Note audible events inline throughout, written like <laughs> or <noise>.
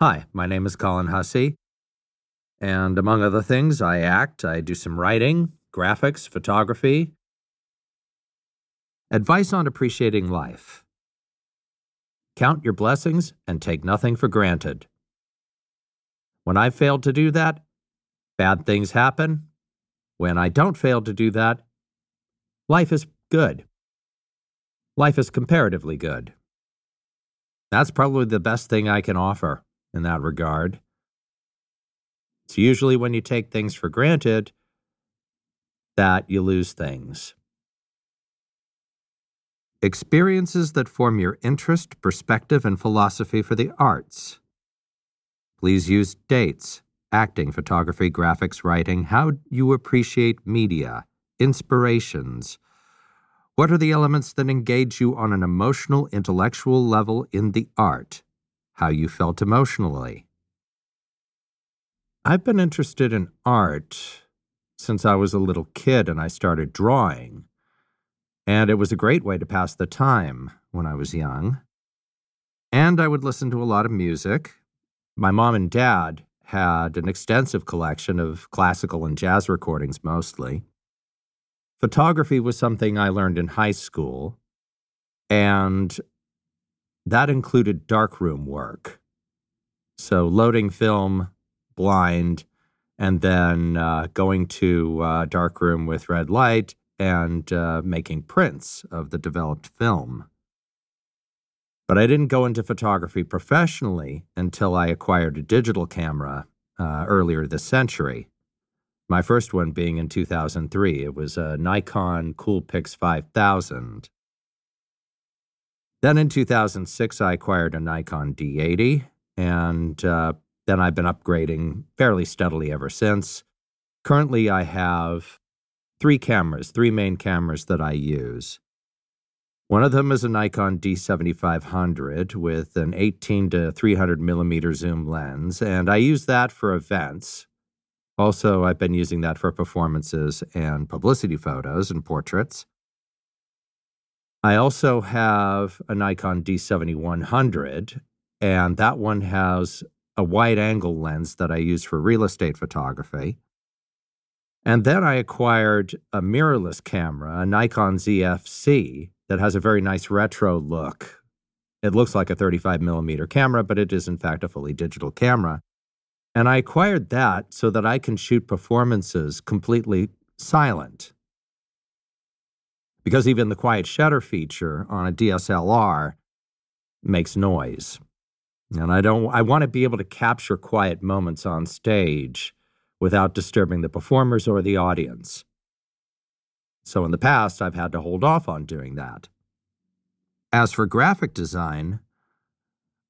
Hi, my name is Colin Hussey. And among other things, I act, I do some writing, graphics, photography. Advice on appreciating life Count your blessings and take nothing for granted. When I failed to do that, bad things happen. When I don't fail to do that, life is good. Life is comparatively good. That's probably the best thing I can offer in that regard. It's usually when you take things for granted that you lose things. Experiences that form your interest, perspective, and philosophy for the arts. Please use dates, acting, photography, graphics, writing, how you appreciate media, inspirations. What are the elements that engage you on an emotional, intellectual level in the art? How you felt emotionally. I've been interested in art since I was a little kid and I started drawing. And it was a great way to pass the time when I was young. And I would listen to a lot of music. My mom and dad had an extensive collection of classical and jazz recordings mostly. Photography was something I learned in high school, and that included darkroom work. So, loading film blind and then uh, going to uh, darkroom with red light and uh, making prints of the developed film. But I didn't go into photography professionally until I acquired a digital camera uh, earlier this century. My first one being in 2003. It was a Nikon Coolpix 5000. Then in 2006, I acquired a Nikon D80, and uh, then I've been upgrading fairly steadily ever since. Currently, I have three cameras, three main cameras that I use. One of them is a Nikon D7500 with an 18 to 300 millimeter zoom lens, and I use that for events. Also, I've been using that for performances and publicity photos and portraits. I also have a Nikon D7100, and that one has a wide angle lens that I use for real estate photography. And then I acquired a mirrorless camera, a Nikon ZFC, that has a very nice retro look. It looks like a 35 millimeter camera, but it is in fact a fully digital camera. And I acquired that so that I can shoot performances completely silent. Because even the quiet shutter feature on a DSLR makes noise. And I don't I want to be able to capture quiet moments on stage without disturbing the performers or the audience. So in the past, I've had to hold off on doing that. As for graphic design,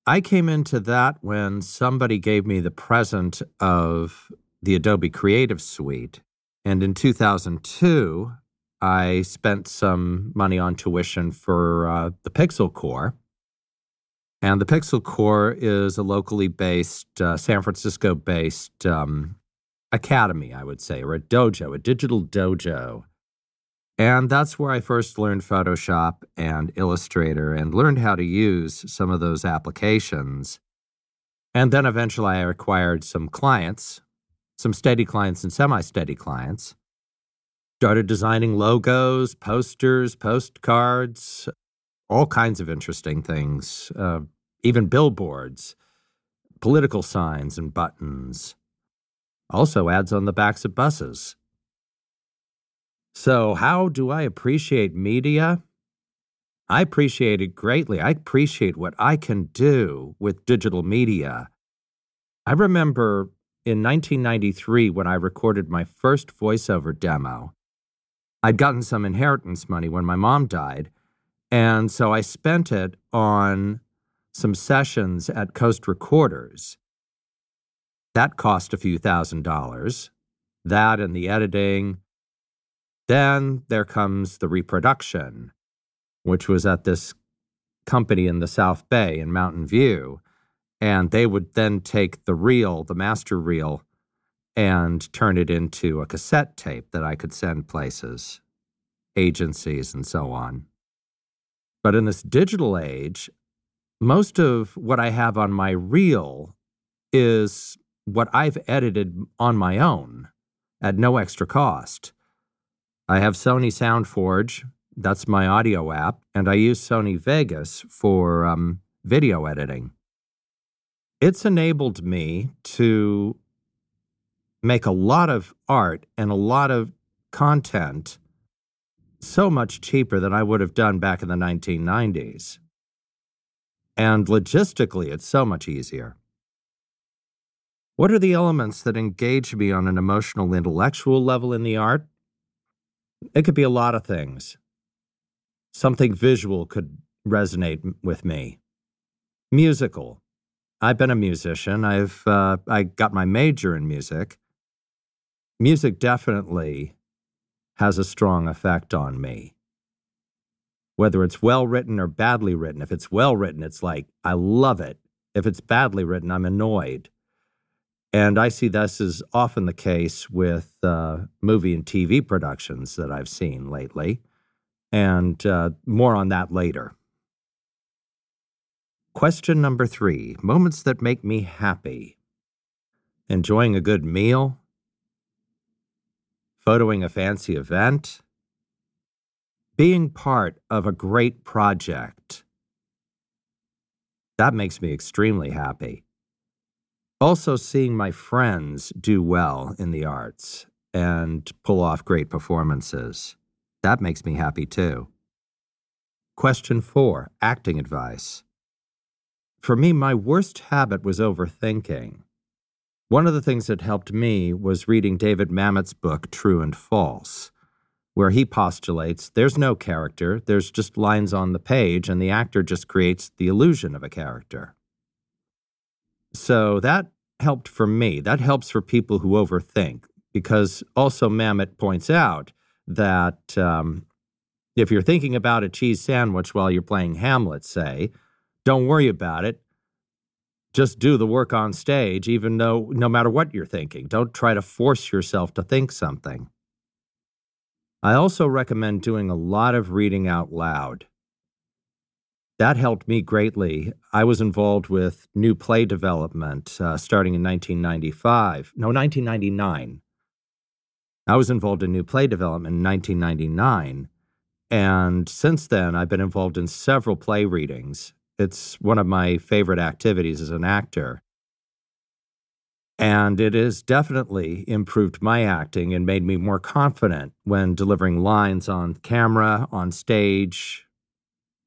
I came into that when somebody gave me the present of the Adobe Creative Suite. And in 2002, I spent some money on tuition for uh, the Pixel Corps. And the Pixel Corps is a locally based, uh, San Francisco based um, academy, I would say, or a dojo, a digital dojo. And that's where I first learned Photoshop and Illustrator and learned how to use some of those applications. And then eventually I acquired some clients, some steady clients and semi steady clients. Started designing logos, posters, postcards, all kinds of interesting things, uh, even billboards, political signs and buttons also ads on the backs of buses. So, how do I appreciate media? I appreciate it greatly. I appreciate what I can do with digital media. I remember in 1993 when I recorded my first voiceover demo. I'd gotten some inheritance money when my mom died, and so I spent it on some sessions at Coast Recorders. That cost a few thousand dollars. That and the editing. Then there comes the reproduction, which was at this company in the South Bay in Mountain View. And they would then take the reel, the master reel, and turn it into a cassette tape that I could send places, agencies, and so on. But in this digital age, most of what I have on my reel is what I've edited on my own at no extra cost. I have Sony SoundForge, that's my audio app, and I use Sony Vegas for um, video editing. It's enabled me to make a lot of art and a lot of content so much cheaper than I would have done back in the 1990s. And logistically, it's so much easier. What are the elements that engage me on an emotional, intellectual level in the art? It could be a lot of things. Something visual could resonate with me. Musical. I've been a musician. I've uh, I got my major in music. Music definitely has a strong effect on me. Whether it's well written or badly written, if it's well written, it's like I love it. If it's badly written, I'm annoyed. And I see this as often the case with uh, movie and TV productions that I've seen lately. And uh, more on that later. Question number three moments that make me happy. Enjoying a good meal, photoing a fancy event, being part of a great project. That makes me extremely happy. Also, seeing my friends do well in the arts and pull off great performances. That makes me happy too. Question four acting advice. For me, my worst habit was overthinking. One of the things that helped me was reading David Mamet's book, True and False, where he postulates there's no character, there's just lines on the page, and the actor just creates the illusion of a character. So that helped for me. That helps for people who overthink, because also Mamet points out that um, if you're thinking about a cheese sandwich while you're playing Hamlet, say, don't worry about it. Just do the work on stage, even though no matter what you're thinking. Don't try to force yourself to think something. I also recommend doing a lot of reading out loud. That helped me greatly. I was involved with new play development uh, starting in 1995. No, 1999. I was involved in new play development in 1999. And since then, I've been involved in several play readings. It's one of my favorite activities as an actor. And it has definitely improved my acting and made me more confident when delivering lines on camera, on stage,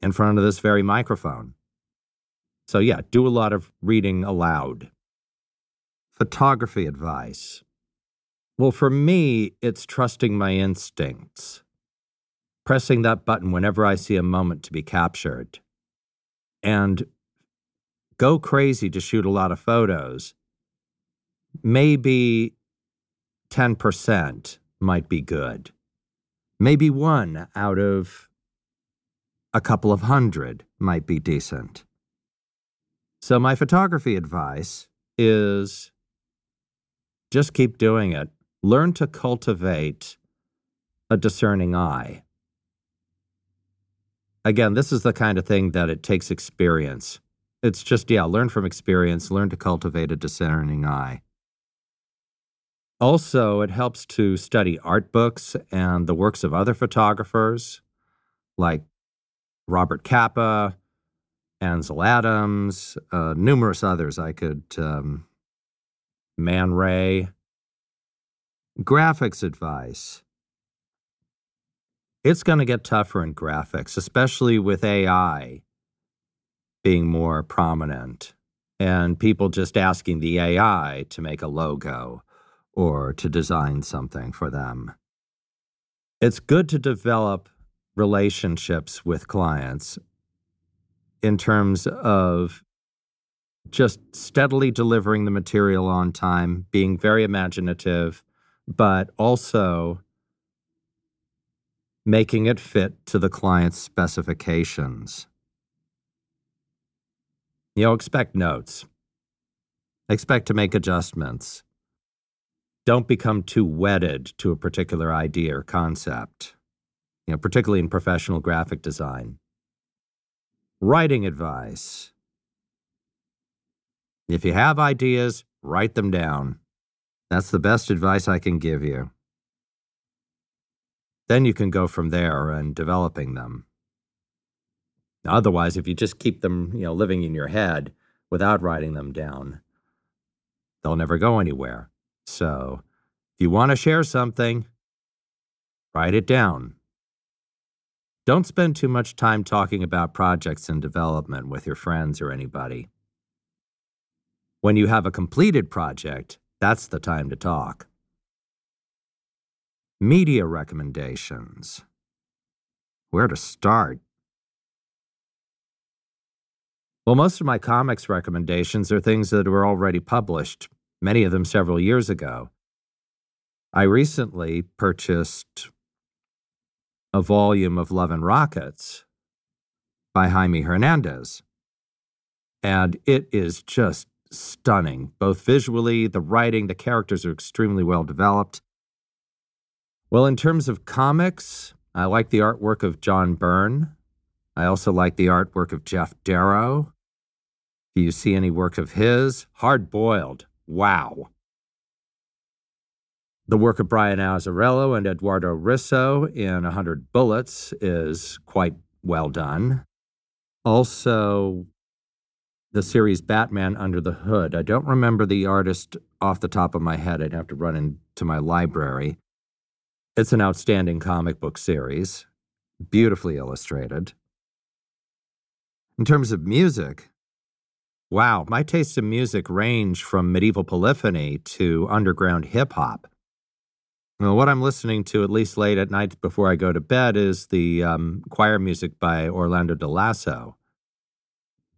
in front of this very microphone. So, yeah, do a lot of reading aloud. Photography advice. Well, for me, it's trusting my instincts, pressing that button whenever I see a moment to be captured, and go crazy to shoot a lot of photos. Maybe 10% might be good. Maybe one out of a couple of hundred might be decent. So, my photography advice is just keep doing it. Learn to cultivate a discerning eye. Again, this is the kind of thing that it takes experience. It's just, yeah, learn from experience, learn to cultivate a discerning eye. Also, it helps to study art books and the works of other photographers like Robert Capa, Ansel Adams, uh, numerous others I could, um, Man Ray. Graphics advice. It's going to get tougher in graphics, especially with AI being more prominent and people just asking the AI to make a logo or to design something for them. It's good to develop relationships with clients in terms of just steadily delivering the material on time, being very imaginative, but also making it fit to the client's specifications. You know, expect notes. Expect to make adjustments. Don't become too wedded to a particular idea or concept you know, particularly in professional graphic design. Writing advice. If you have ideas, write them down. That's the best advice I can give you. Then you can go from there and developing them. Otherwise, if you just keep them, you know, living in your head without writing them down, they'll never go anywhere. So, if you want to share something, write it down. Don't spend too much time talking about projects in development with your friends or anybody. When you have a completed project, that's the time to talk. Media recommendations. Where to start? Well, most of my comics recommendations are things that were already published, many of them several years ago. I recently purchased a volume of Love and Rockets by Jaime Hernandez. And it is just stunning, both visually, the writing, the characters are extremely well developed. Well, in terms of comics, I like the artwork of John Byrne. I also like the artwork of Geof Darrow. Do you see any work of his? Hard boiled. Wow. The work of Brian Azzarello and Eduardo Risso in 100 Bullets is quite well done. Also, the series Batman Under the Hood. I don't remember the artist off the top of my head. I'd have to run into my library. It's an outstanding comic book series, beautifully illustrated. In terms of music, wow, my tastes in music range from medieval polyphony to underground hip hop. Well, what I'm listening to, at least late at night before I go to bed, is the um, choir music by Orlando de Lasso.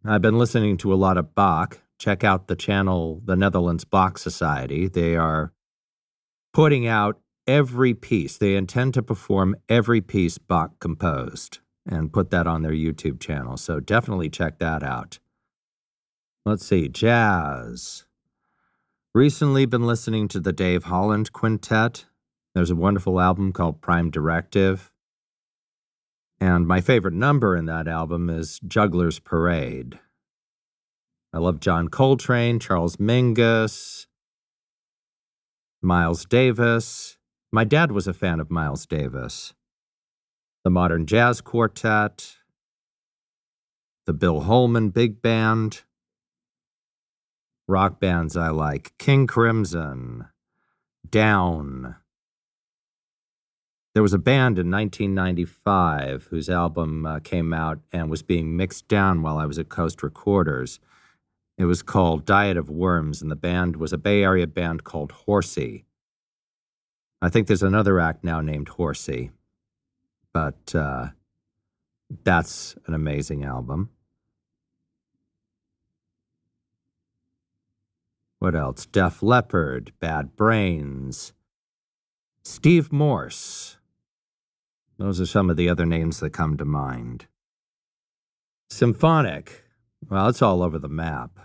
I've been listening to a lot of Bach. Check out the channel, the Netherlands Bach Society. They are putting out every piece. They intend to perform every piece Bach composed and put that on their YouTube channel. So definitely check that out. Let's see, jazz. Recently been listening to the Dave Holland Quintet. There's a wonderful album called Prime Directive. And my favorite number in that album is Juggler's Parade. I love John Coltrane, Charles Mingus, Miles Davis. My dad was a fan of Miles Davis. The Modern Jazz Quartet, the Bill Holman Big Band, rock bands I like King Crimson, Down, there was a band in 1995 whose album uh, came out and was being mixed down while I was at Coast Recorders. It was called Diet of Worms, and the band was a Bay Area band called Horsey. I think there's another act now named Horsey, but uh, that's an amazing album. What else? Def Leppard, Bad Brains, Steve Morse. Those are some of the other names that come to mind. Symphonic, well, it's all over the map.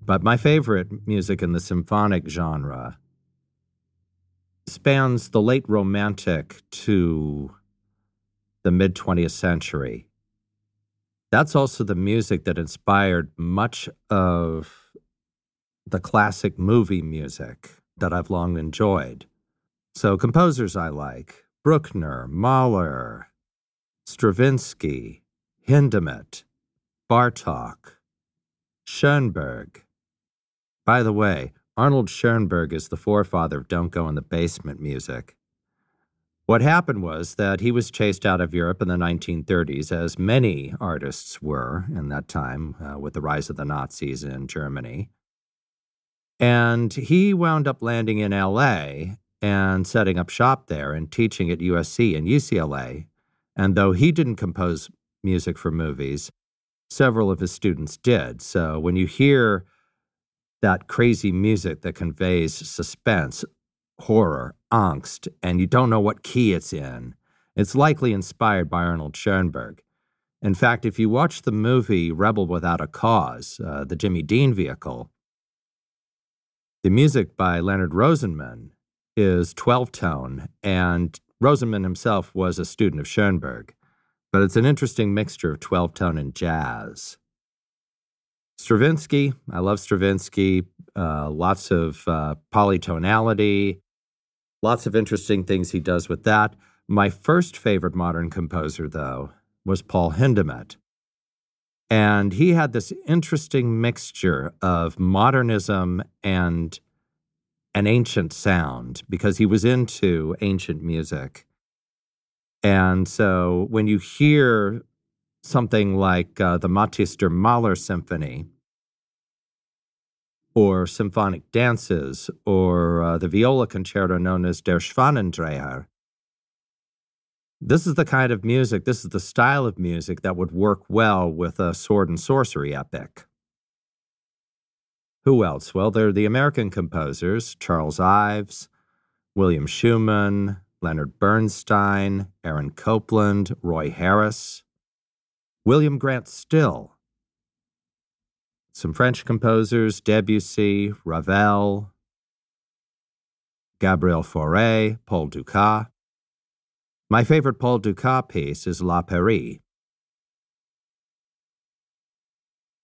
But my favorite music in the symphonic genre spans the late Romantic to the mid 20th century. That's also the music that inspired much of the classic movie music that I've long enjoyed. So, composers I like Bruckner, Mahler, Stravinsky, Hindemith, Bartok, Schoenberg. By the way, Arnold Schoenberg is the forefather of Don't Go in the Basement music. What happened was that he was chased out of Europe in the 1930s, as many artists were in that time uh, with the rise of the Nazis in Germany. And he wound up landing in LA and setting up shop there and teaching at USC and UCLA. And though he didn't compose music for movies, several of his students did. So when you hear that crazy music that conveys suspense, horror, angst, and you don't know what key it's in, it's likely inspired by Arnold Schoenberg. In fact, if you watch the movie Rebel Without a Cause, uh, the Jimmy Dean vehicle, the music by Leonard Rosenman is 12 tone, and Rosenman himself was a student of Schoenberg, but it's an interesting mixture of 12 tone and jazz. Stravinsky, I love Stravinsky. Uh, lots of uh, polytonality, lots of interesting things he does with that. My first favorite modern composer, though, was Paul Hindemith. And he had this interesting mixture of modernism and an ancient sound because he was into ancient music. And so when you hear something like uh, the Matthias der Maler Symphony, or symphonic dances, or uh, the viola concerto known as Der Schwanendreher. This is the kind of music, this is the style of music that would work well with a sword and sorcery epic. Who else? Well, there are the American composers Charles Ives, William Schuman, Leonard Bernstein, Aaron Copland, Roy Harris, William Grant Still, some French composers Debussy, Ravel, Gabriel Fauré, Paul Dukas. My favorite Paul Dukas piece is La Péri.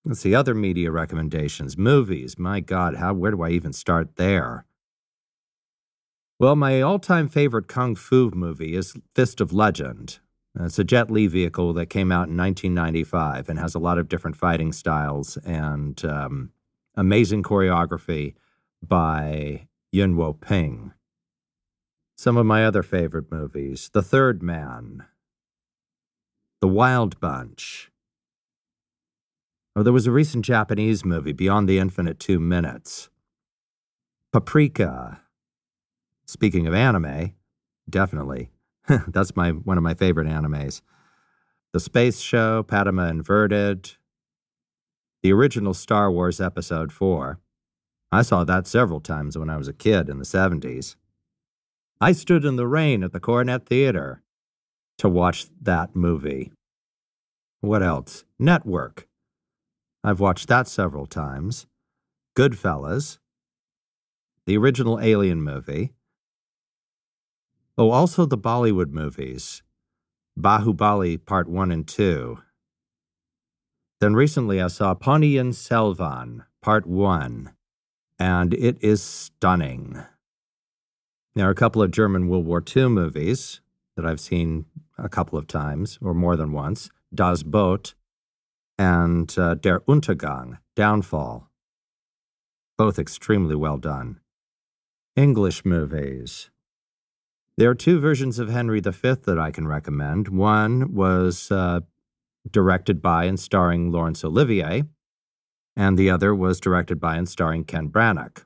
Let's see other media recommendations. Movies. My God, how where do I even start there? Well, my all-time favorite kung fu movie is Fist of Legend. It's a Jet Li vehicle that came out in 1995 and has a lot of different fighting styles and um, amazing choreography by Yuen Woo-ping. Some of my other favorite movies The Third Man, The Wild Bunch. Or there was a recent Japanese movie, Beyond the Infinite Two Minutes. Paprika. Speaking of anime, definitely. <laughs> That's my one of my favorite animes. The Space Show, Patema Inverted, the original Star Wars Episode 4. I saw that several times when I was a kid in the 70s. I stood in the rain at the Coronet Theater to watch that movie. What else? Network. I've watched that several times. Goodfellas. The original Alien movie. Oh, also the Bollywood movies Bahubali Part 1 and 2. Then recently I saw Ponniyin Selvan Part 1, and it is stunning. There are a couple of German World War II movies that I've seen a couple of times, or more than once Das Boot and uh, Der Untergang, Downfall. Both extremely well done. English movies. There are two versions of Henry V that I can recommend. One was uh, directed by and starring Laurence Olivier, and the other was directed by and starring Ken Branagh.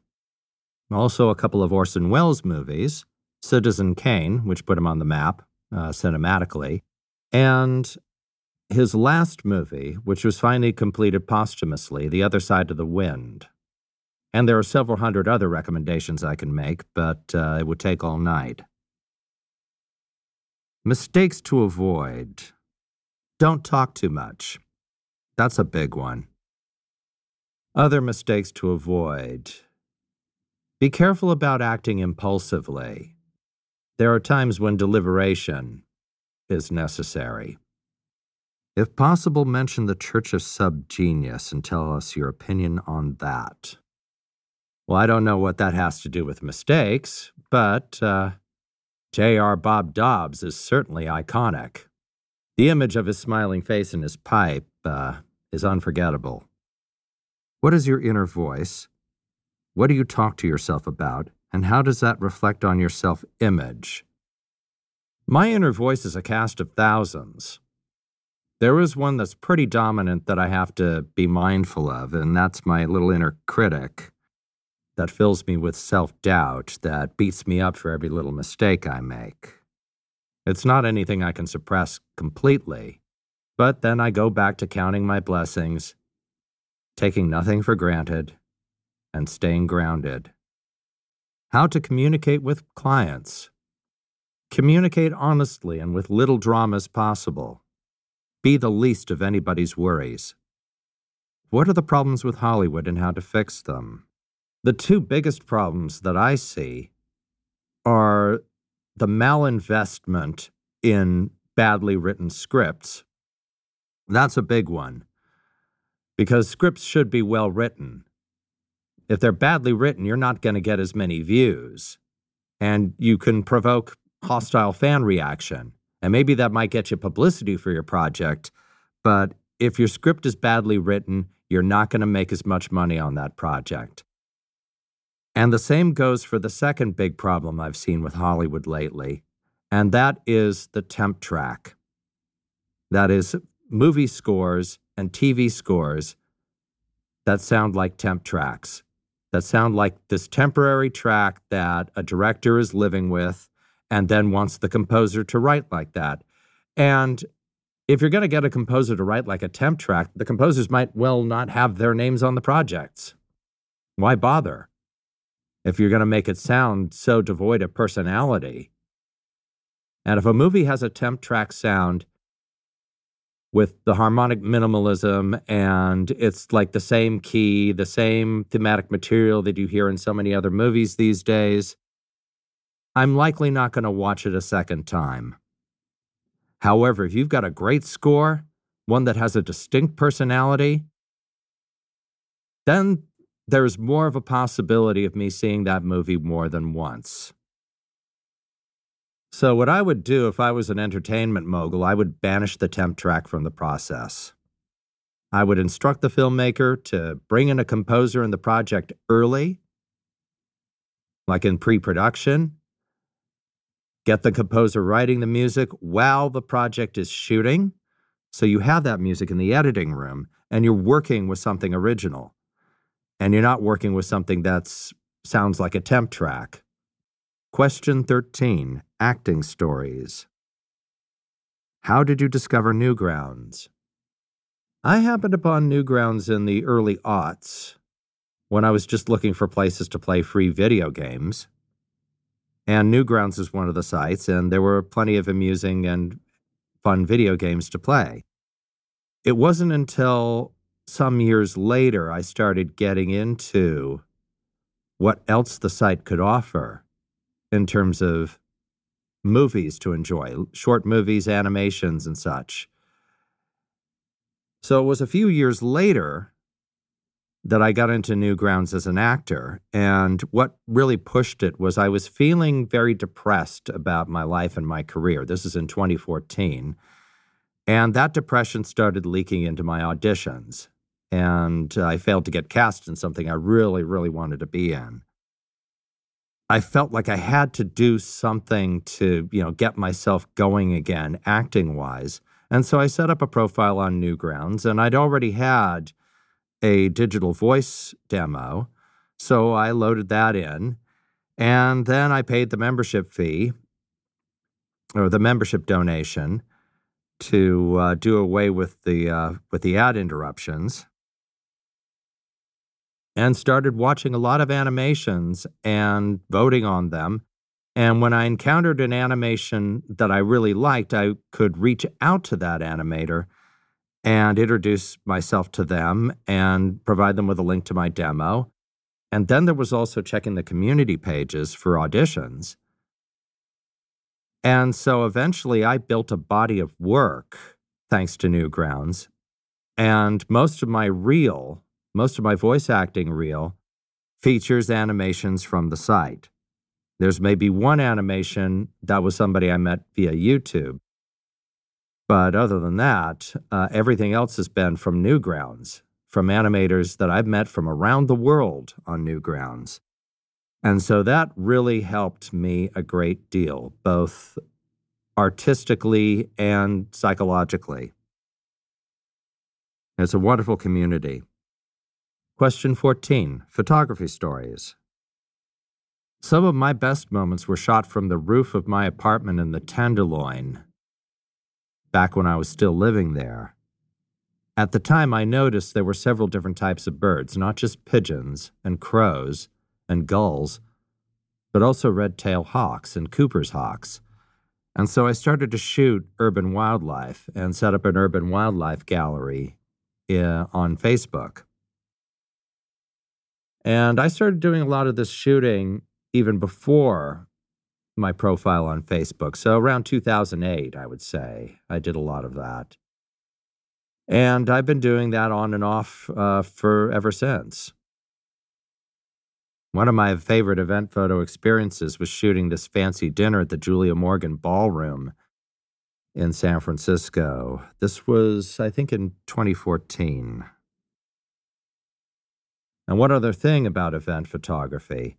Also, a couple of Orson Welles movies Citizen Kane, which put him on the map uh, cinematically, and his last movie, which was finally completed posthumously, The Other Side of the Wind. And there are several hundred other recommendations I can make, but uh, it would take all night. Mistakes to avoid. Don't talk too much. That's a big one. Other mistakes to avoid. Be careful about acting impulsively. There are times when deliberation is necessary. If possible, mention the Church of Subgenius and tell us your opinion on that. Well, I don't know what that has to do with mistakes, but uh, J.R. Bob Dobbs is certainly iconic. The image of his smiling face and his pipe uh, is unforgettable. What is your inner voice? What do you talk to yourself about? And how does that reflect on your self image? My inner voice is a cast of thousands. There is one that's pretty dominant that I have to be mindful of, and that's my little inner critic that fills me with self doubt, that beats me up for every little mistake I make. It's not anything I can suppress completely, but then I go back to counting my blessings, taking nothing for granted, and staying grounded. How to communicate with clients. Communicate honestly and with little drama as possible. Be the least of anybody's worries. What are the problems with Hollywood and how to fix them? The two biggest problems that I see are the malinvestment in badly written scripts. That's a big one. because scripts should be well written. If they're badly written, you're not going to get as many views, and you can provoke hostile fan reaction. And maybe that might get you publicity for your project, but if your script is badly written, you're not going to make as much money on that project. And the same goes for the second big problem I've seen with Hollywood lately, and that is the temp track. That is movie scores and TV scores that sound like temp tracks, that sound like this temporary track that a director is living with and then wants the composer to write like that. And if you're going to get a composer to write like a temp track, the composers might well not have their names on the projects. Why bother? If you're going to make it sound so devoid of personality. And if a movie has a temp track sound with the harmonic minimalism and it's like the same key, the same thematic material that you hear in so many other movies these days, I'm likely not going to watch it a second time. However, if you've got a great score, one that has a distinct personality, then there's more of a possibility of me seeing that movie more than once. So, what I would do if I was an entertainment mogul, I would banish the temp track from the process. I would instruct the filmmaker to bring in a composer in the project early, like in pre production, Get the composer writing the music while the project is shooting. So you have that music in the editing room and you're working with something original. And you're not working with something that sounds like a temp track. Question 13 Acting Stories. How did you discover Newgrounds? I happened upon Newgrounds in the early aughts when I was just looking for places to play free video games. And Newgrounds is one of the sites, and there were plenty of amusing and fun video games to play. It wasn't until some years later I started getting into what else the site could offer in terms of movies to enjoy, short movies, animations, and such. So it was a few years later that I got into Newgrounds as an actor. And what really pushed it was I was feeling very depressed about my life and my career. This is in 2014. And that depression started leaking into my auditions. And I failed to get cast in something I really, really wanted to be in. I felt like I had to do something to, you know, get myself going again, acting wise. And so I set up a profile on Newgrounds, and I'd already had a digital voice demo. So I loaded that in. And then I paid the membership fee or the membership donation to uh, do away with the uh, with the ad interruptions and started watching a lot of animations and voting on them. And when I encountered an animation that I really liked, I could reach out to that animator and introduce myself to them and provide them with a link to my demo. And then there was also checking the community pages for auditions. And so eventually I built a body of work thanks to Newgrounds. And most of my reel, most of my voice acting reel, features animations from the site. There's maybe one animation that was somebody I met via YouTube. But other than that, uh, everything else has been from Newgrounds, from animators that I've met from around the world on Newgrounds. And so that really helped me a great deal, both artistically and psychologically. It's a wonderful community. Question 14 Photography Stories. Some of my best moments were shot from the roof of my apartment in the Tenderloin, back when I was still living there. At the time, I noticed there were several different types of birds, not just pigeons and crows and gulls, but also red tailed hawks and Cooper's hawks. And so I started to shoot urban wildlife and set up an urban wildlife gallery uh, on Facebook. And I started doing a lot of this shooting even before my profile on Facebook. So around 2008, I would say, I did a lot of that. And I've been doing that on and off uh, for ever since. One of my favorite event photo experiences was shooting this fancy dinner at the Julia Morgan Ballroom in San Francisco. This was, I think, in 2014. And one other thing about event photography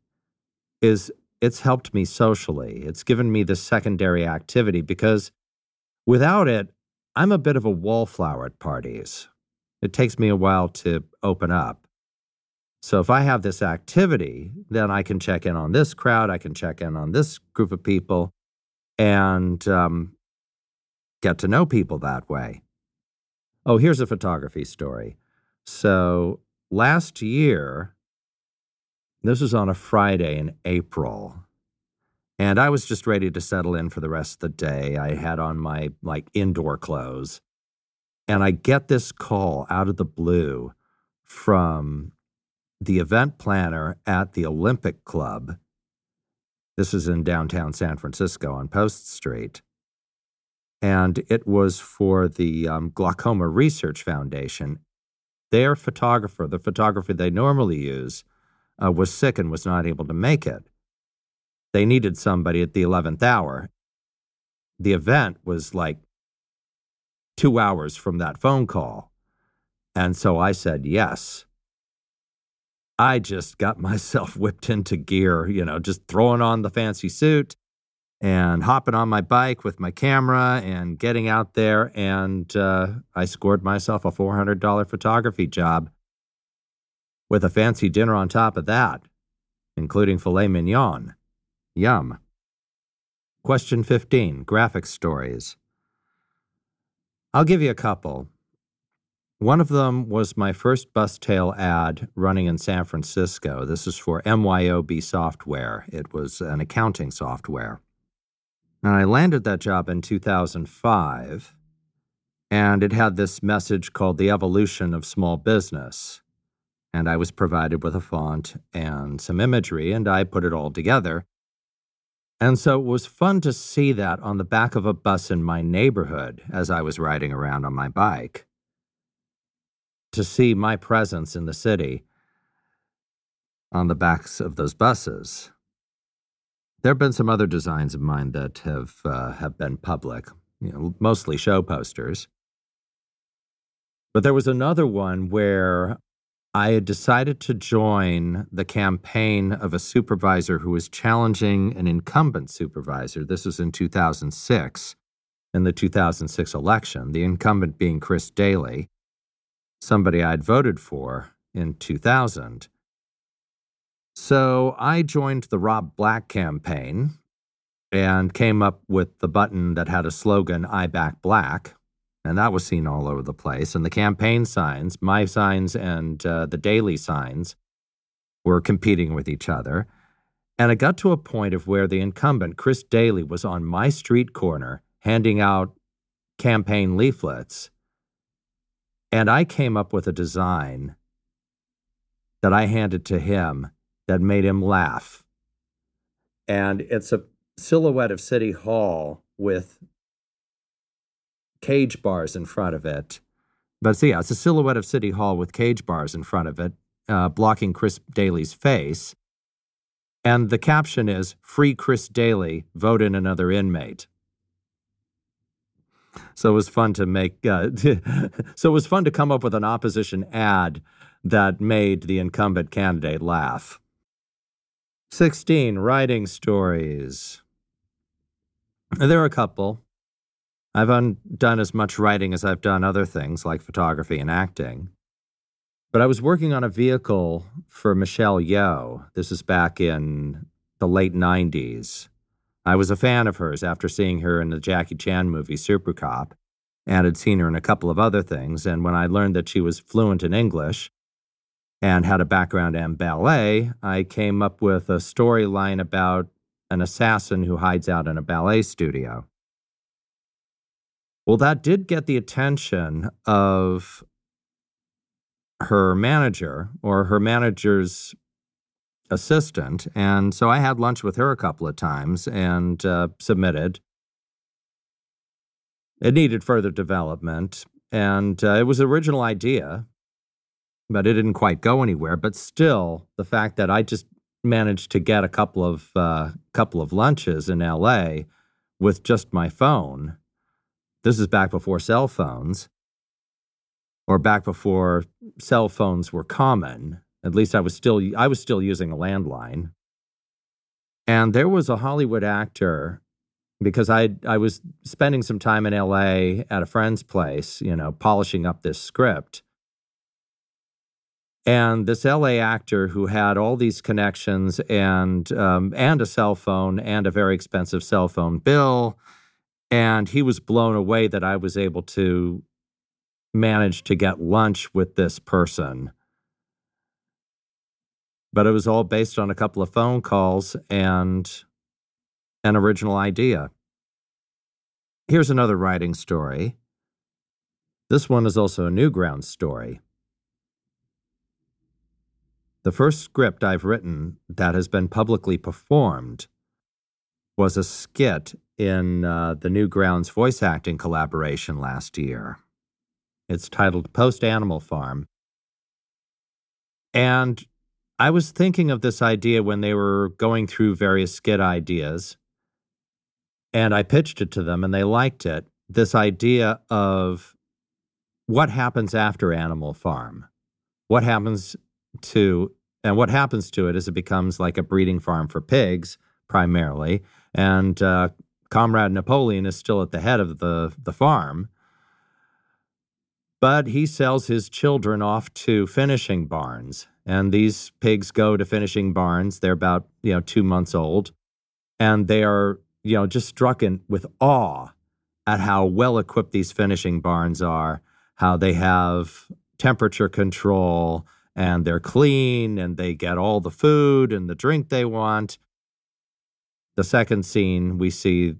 is it's helped me socially. It's given me this secondary activity because without it, I'm a bit of a wallflower at parties. It takes me a while to open up. So if I have this activity, then I can check in on this crowd, I can check in on this group of people, and um, get to know people that way. Oh, here's a photography story. So last year, this was on a Friday in April. And I was just ready to settle in for the rest of the day. I had on my like indoor clothes. And I get this call out of the blue from the event planner at the Olympic Club. This is in downtown San Francisco on Post Street. And it was for the um, Glaucoma Research Foundation. Their photographer, the photographer they normally use, uh, was sick and was not able to make it. They needed somebody at the 11th hour. The event was like two hours from that phone call. And so I said yes. I just got <laughs> myself whipped into gear, you know, just throwing on the fancy suit and hopping on my bike with my camera and getting out there. And uh, I scored myself a $400 photography job with a fancy dinner on top of that, including filet mignon. Yum. Question 15 Graphic Stories. I'll give you a couple. One of them was my first bus tail ad running in San Francisco. This is for MYOB software. It was an accounting software. And I landed that job in 2005, and it had this message called The Evolution of Small Business and I was provided with a font and some imagery, and I put it all together. And so it was fun to see that on the back of a bus in my neighborhood as I was riding around on my bike. To see my presence in the city on the backs of those buses. There have been some other designs of mine that have uh, have been public, you know, mostly show posters. But there was another one where I had decided to join the campaign of a supervisor who was challenging an incumbent supervisor. This was in 2006, in the 2006 election, the incumbent being Chris Daly, somebody I'd voted for in 2000. So I joined the Rob Black campaign and came up with the button that had a slogan, I back black, and that was seen all over the place. And the campaign signs, my signs and uh, the Daly signs, were competing with each other. And it got to a point of where the incumbent, Chris Daly, was on my street corner handing out campaign leaflets. And I came up with a design that I handed to him that made him laugh. And it's a silhouette of City Hall with cage bars in front of it. But so yeah, it's a silhouette of City Hall with cage bars in front of it, uh, blocking Chris Daly's face. And the caption is Free Chris Daly, vote in another inmate. So it was fun to make, uh, <laughs> so it was fun to come up with an opposition ad that made the incumbent candidate laugh. 16. Writing stories. There are a couple. I've done as much writing as I've done other things like photography and acting. But I was working on a vehicle for Michelle Yeoh. This is back in the late 90s. I was a fan of hers after seeing her in the Jackie Chan movie Super Cop and had seen her in a couple of other things. And when I learned that she was fluent in English and had a background in ballet, I came up with a storyline about an assassin who hides out in a ballet studio. Well, that did get the attention of her manager or her manager's assistant. And so I had lunch with her a couple of times and uh, submitted. It needed further development. and uh, it was an original idea, but it didn't quite go anywhere. But still, the fact that I just managed to get a couple of uh, couple of lunches in L.A. with just my phone. This is back before cell phones, or back before cell phones were common. At least I was still I was still using a landline. And there was a Hollywood actor because I I was spending some time in LA at a friend's place, you know, polishing up this script. And this LA actor who had all these connections and um, and a cell phone and a very expensive cell phone bill, and he was blown away that I was able to manage to get lunch with this person. But it was all based on a couple of phone calls and an original idea. Here's another writing story. This one is also a Newgrounds story. The first script I've written that has been publicly performed was a skit in uh, the Newgrounds voice acting collaboration last year. It's titled Post Animal Farm. And I was thinking of this idea when they were going through various skit ideas, and I pitched it to them, and they liked it. This idea of what happens after Animal Farm, what happens to and what happens to it is it becomes like a breeding farm for pigs primarily, and uh, Comrade Napoleon is still at the head of the the farm. But he sells his children off to finishing barns, and these pigs go to finishing barns. They're about you know two months old, and they are you know just struck in with awe at how well equipped these finishing barns are, how they have temperature control, and they're clean and they get all the food and the drink they want. The second scene, we see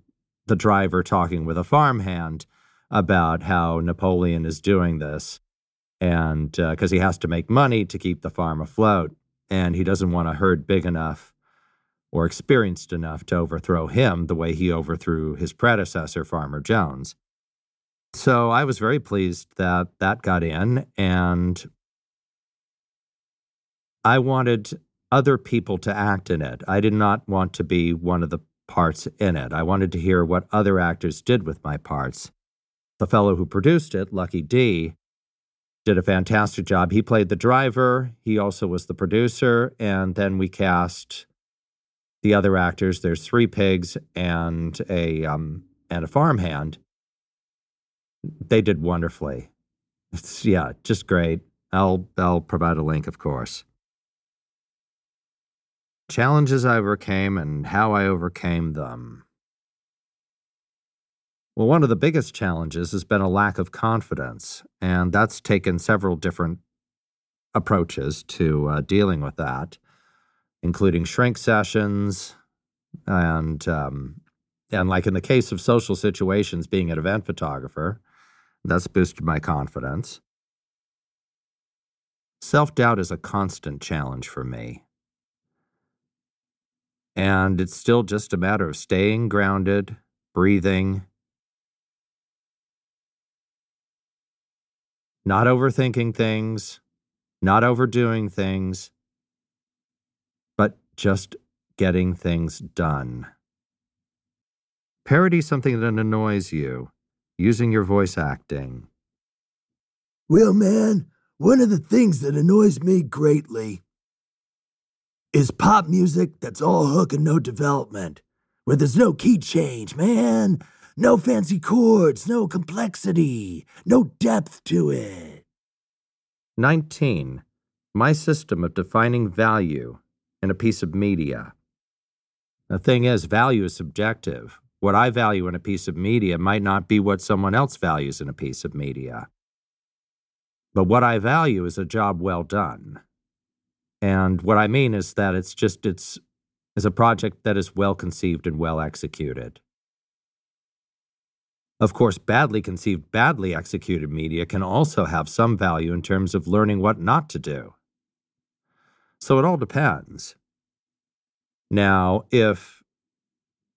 the driver talking with a farmhand about how Napoleon is doing this. And because uh, he has to make money to keep the farm afloat, and he doesn't want a herd big enough or experienced enough to overthrow him the way he overthrew his predecessor, Farmer Jones. So I was very pleased that that got in, and I wanted other people to act in it. I did not want to be one of the parts in it. I wanted to hear what other actors did with my parts. The fellow who produced it, Lucky D, did a fantastic job. He played the driver, he also was the producer, and then we cast the other actors. There's three pigs and a um, and a farmhand. They did wonderfully. It's yeah, just great. I'll I'll provide a link, of course challenges I overcame and how I overcame them. Well, one of the biggest challenges has been a lack of confidence, and that's taken several different approaches to uh, dealing with that, including shrink sessions and um, and like in the case of social situations, being an event photographer, that's boosted my confidence. Self doubt is a constant challenge for me. And it's still just a matter of staying grounded, breathing, not overthinking things, not overdoing things, but just getting things done. Parody something that annoys you, using your voice acting. Well, man, one of the things that annoys me greatly is pop music that's all hook and no development, where there's no key change, man. No fancy chords, no complexity, no depth to it. 19. My system of defining value in a piece of media. The thing is, value is subjective. What I value in a piece of media might not be what someone else values in a piece of media. But what I value is a job well done. And what I mean is that it's just it's is a project that is well conceived and well executed. Of course, badly conceived, badly executed media can also have some value in terms of learning what not to do. So it all depends. Now, if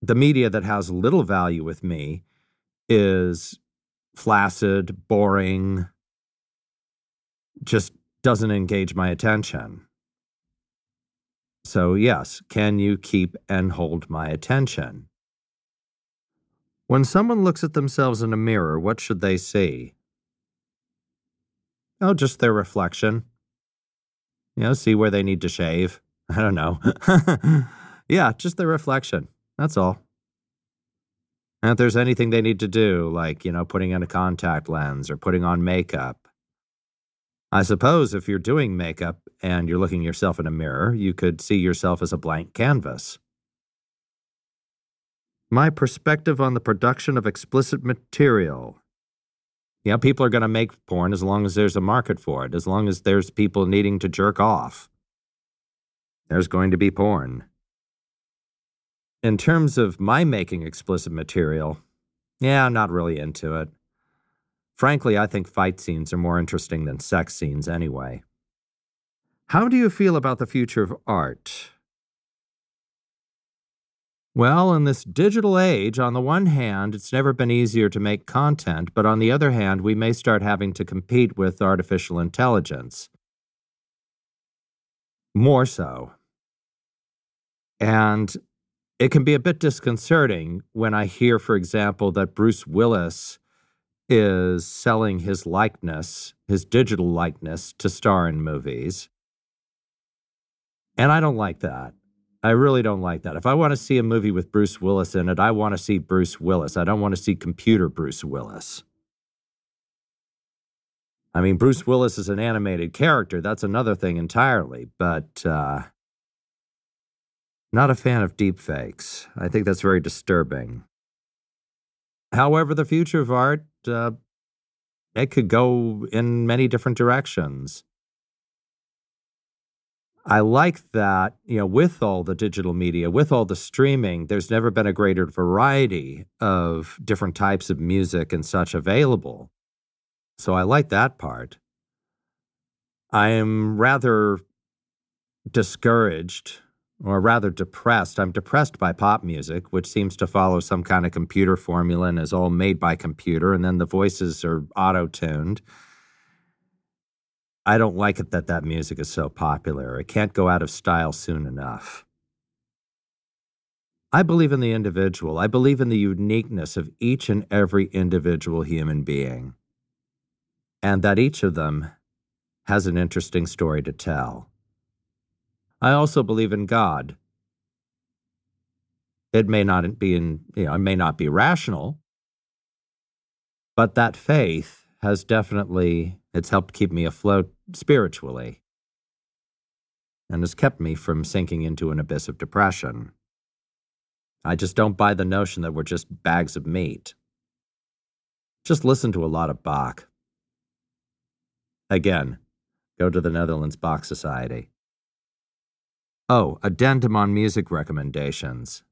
the media that has little value with me is flaccid, boring, just doesn't engage my attention. So, yes, can you keep and hold my attention? When someone looks at themselves in a mirror, what should they see? Oh, just their reflection. You know, see where they need to shave. <laughs> I don't know. <laughs> yeah, just their reflection. That's all. And if there's anything they need to do, like, you know, putting in a contact lens or putting on makeup, I suppose if you're doing makeup and you're looking yourself in a mirror, you could see yourself as a blank canvas. My perspective on the production of explicit material. Yeah, people are going to make porn as long as there's a market for it, as long as there's people needing to jerk off. There's going to be porn. In terms of my making explicit material, yeah, I'm not really into it. Frankly, I think fight scenes are more interesting than sex scenes anyway. How do you feel about the future of art? Well, in this digital age, on the one hand, it's never been easier to make content, but on the other hand, we may start having to compete with artificial intelligence. More so. And it can be a bit disconcerting when I hear, for example, that Bruce Willis is selling his likeness, his digital likeness, to star in movies. And I don't like that. I really don't like that. If I want to see a movie with Bruce Willis in it, I want to see Bruce Willis. I don't want to see computer Bruce Willis. I mean, Bruce Willis is an animated character. That's another thing entirely. But uh, not a fan of deepfakes. I think that's very disturbing. However, the future of art, uh, it could go in many different directions. I like that, you know, with all the digital media, with all the streaming, there's never been a greater variety of different types of music and such available. So I like that part. I am rather discouraged or rather depressed. I'm depressed by pop music, which seems to follow some kind of computer formula and is all made by computer, and then the voices are auto tuned. I don't like it that that music is so popular. It can't go out of style soon enough. I believe in the individual. I believe in the uniqueness of each and every individual human being, and that each of them has an interesting story to tell. I also believe in God. It may not be in, you know, it may not be rational, but that faith has definitely it's helped keep me afloat spiritually and has kept me from sinking into an abyss of depression. I just don't buy the notion that we're just bags of meat. Just listen to a lot of Bach. Again, go to the Netherlands Bach Society. Oh, addendum on music recommendations.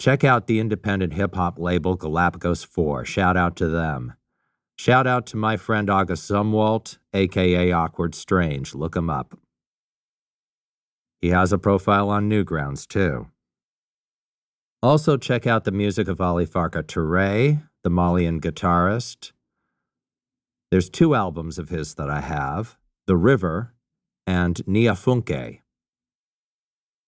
Check out the independent hip hop label Galapagos 4. Shout out to them. Shout out to my friend August Zumwalt, aka Awkward Strange. Look him up. He has a profile on Newgrounds, too. Also, check out the music of Ali Farka Touré, the Malian guitarist. There's two albums of his that I have The River and Niafunké.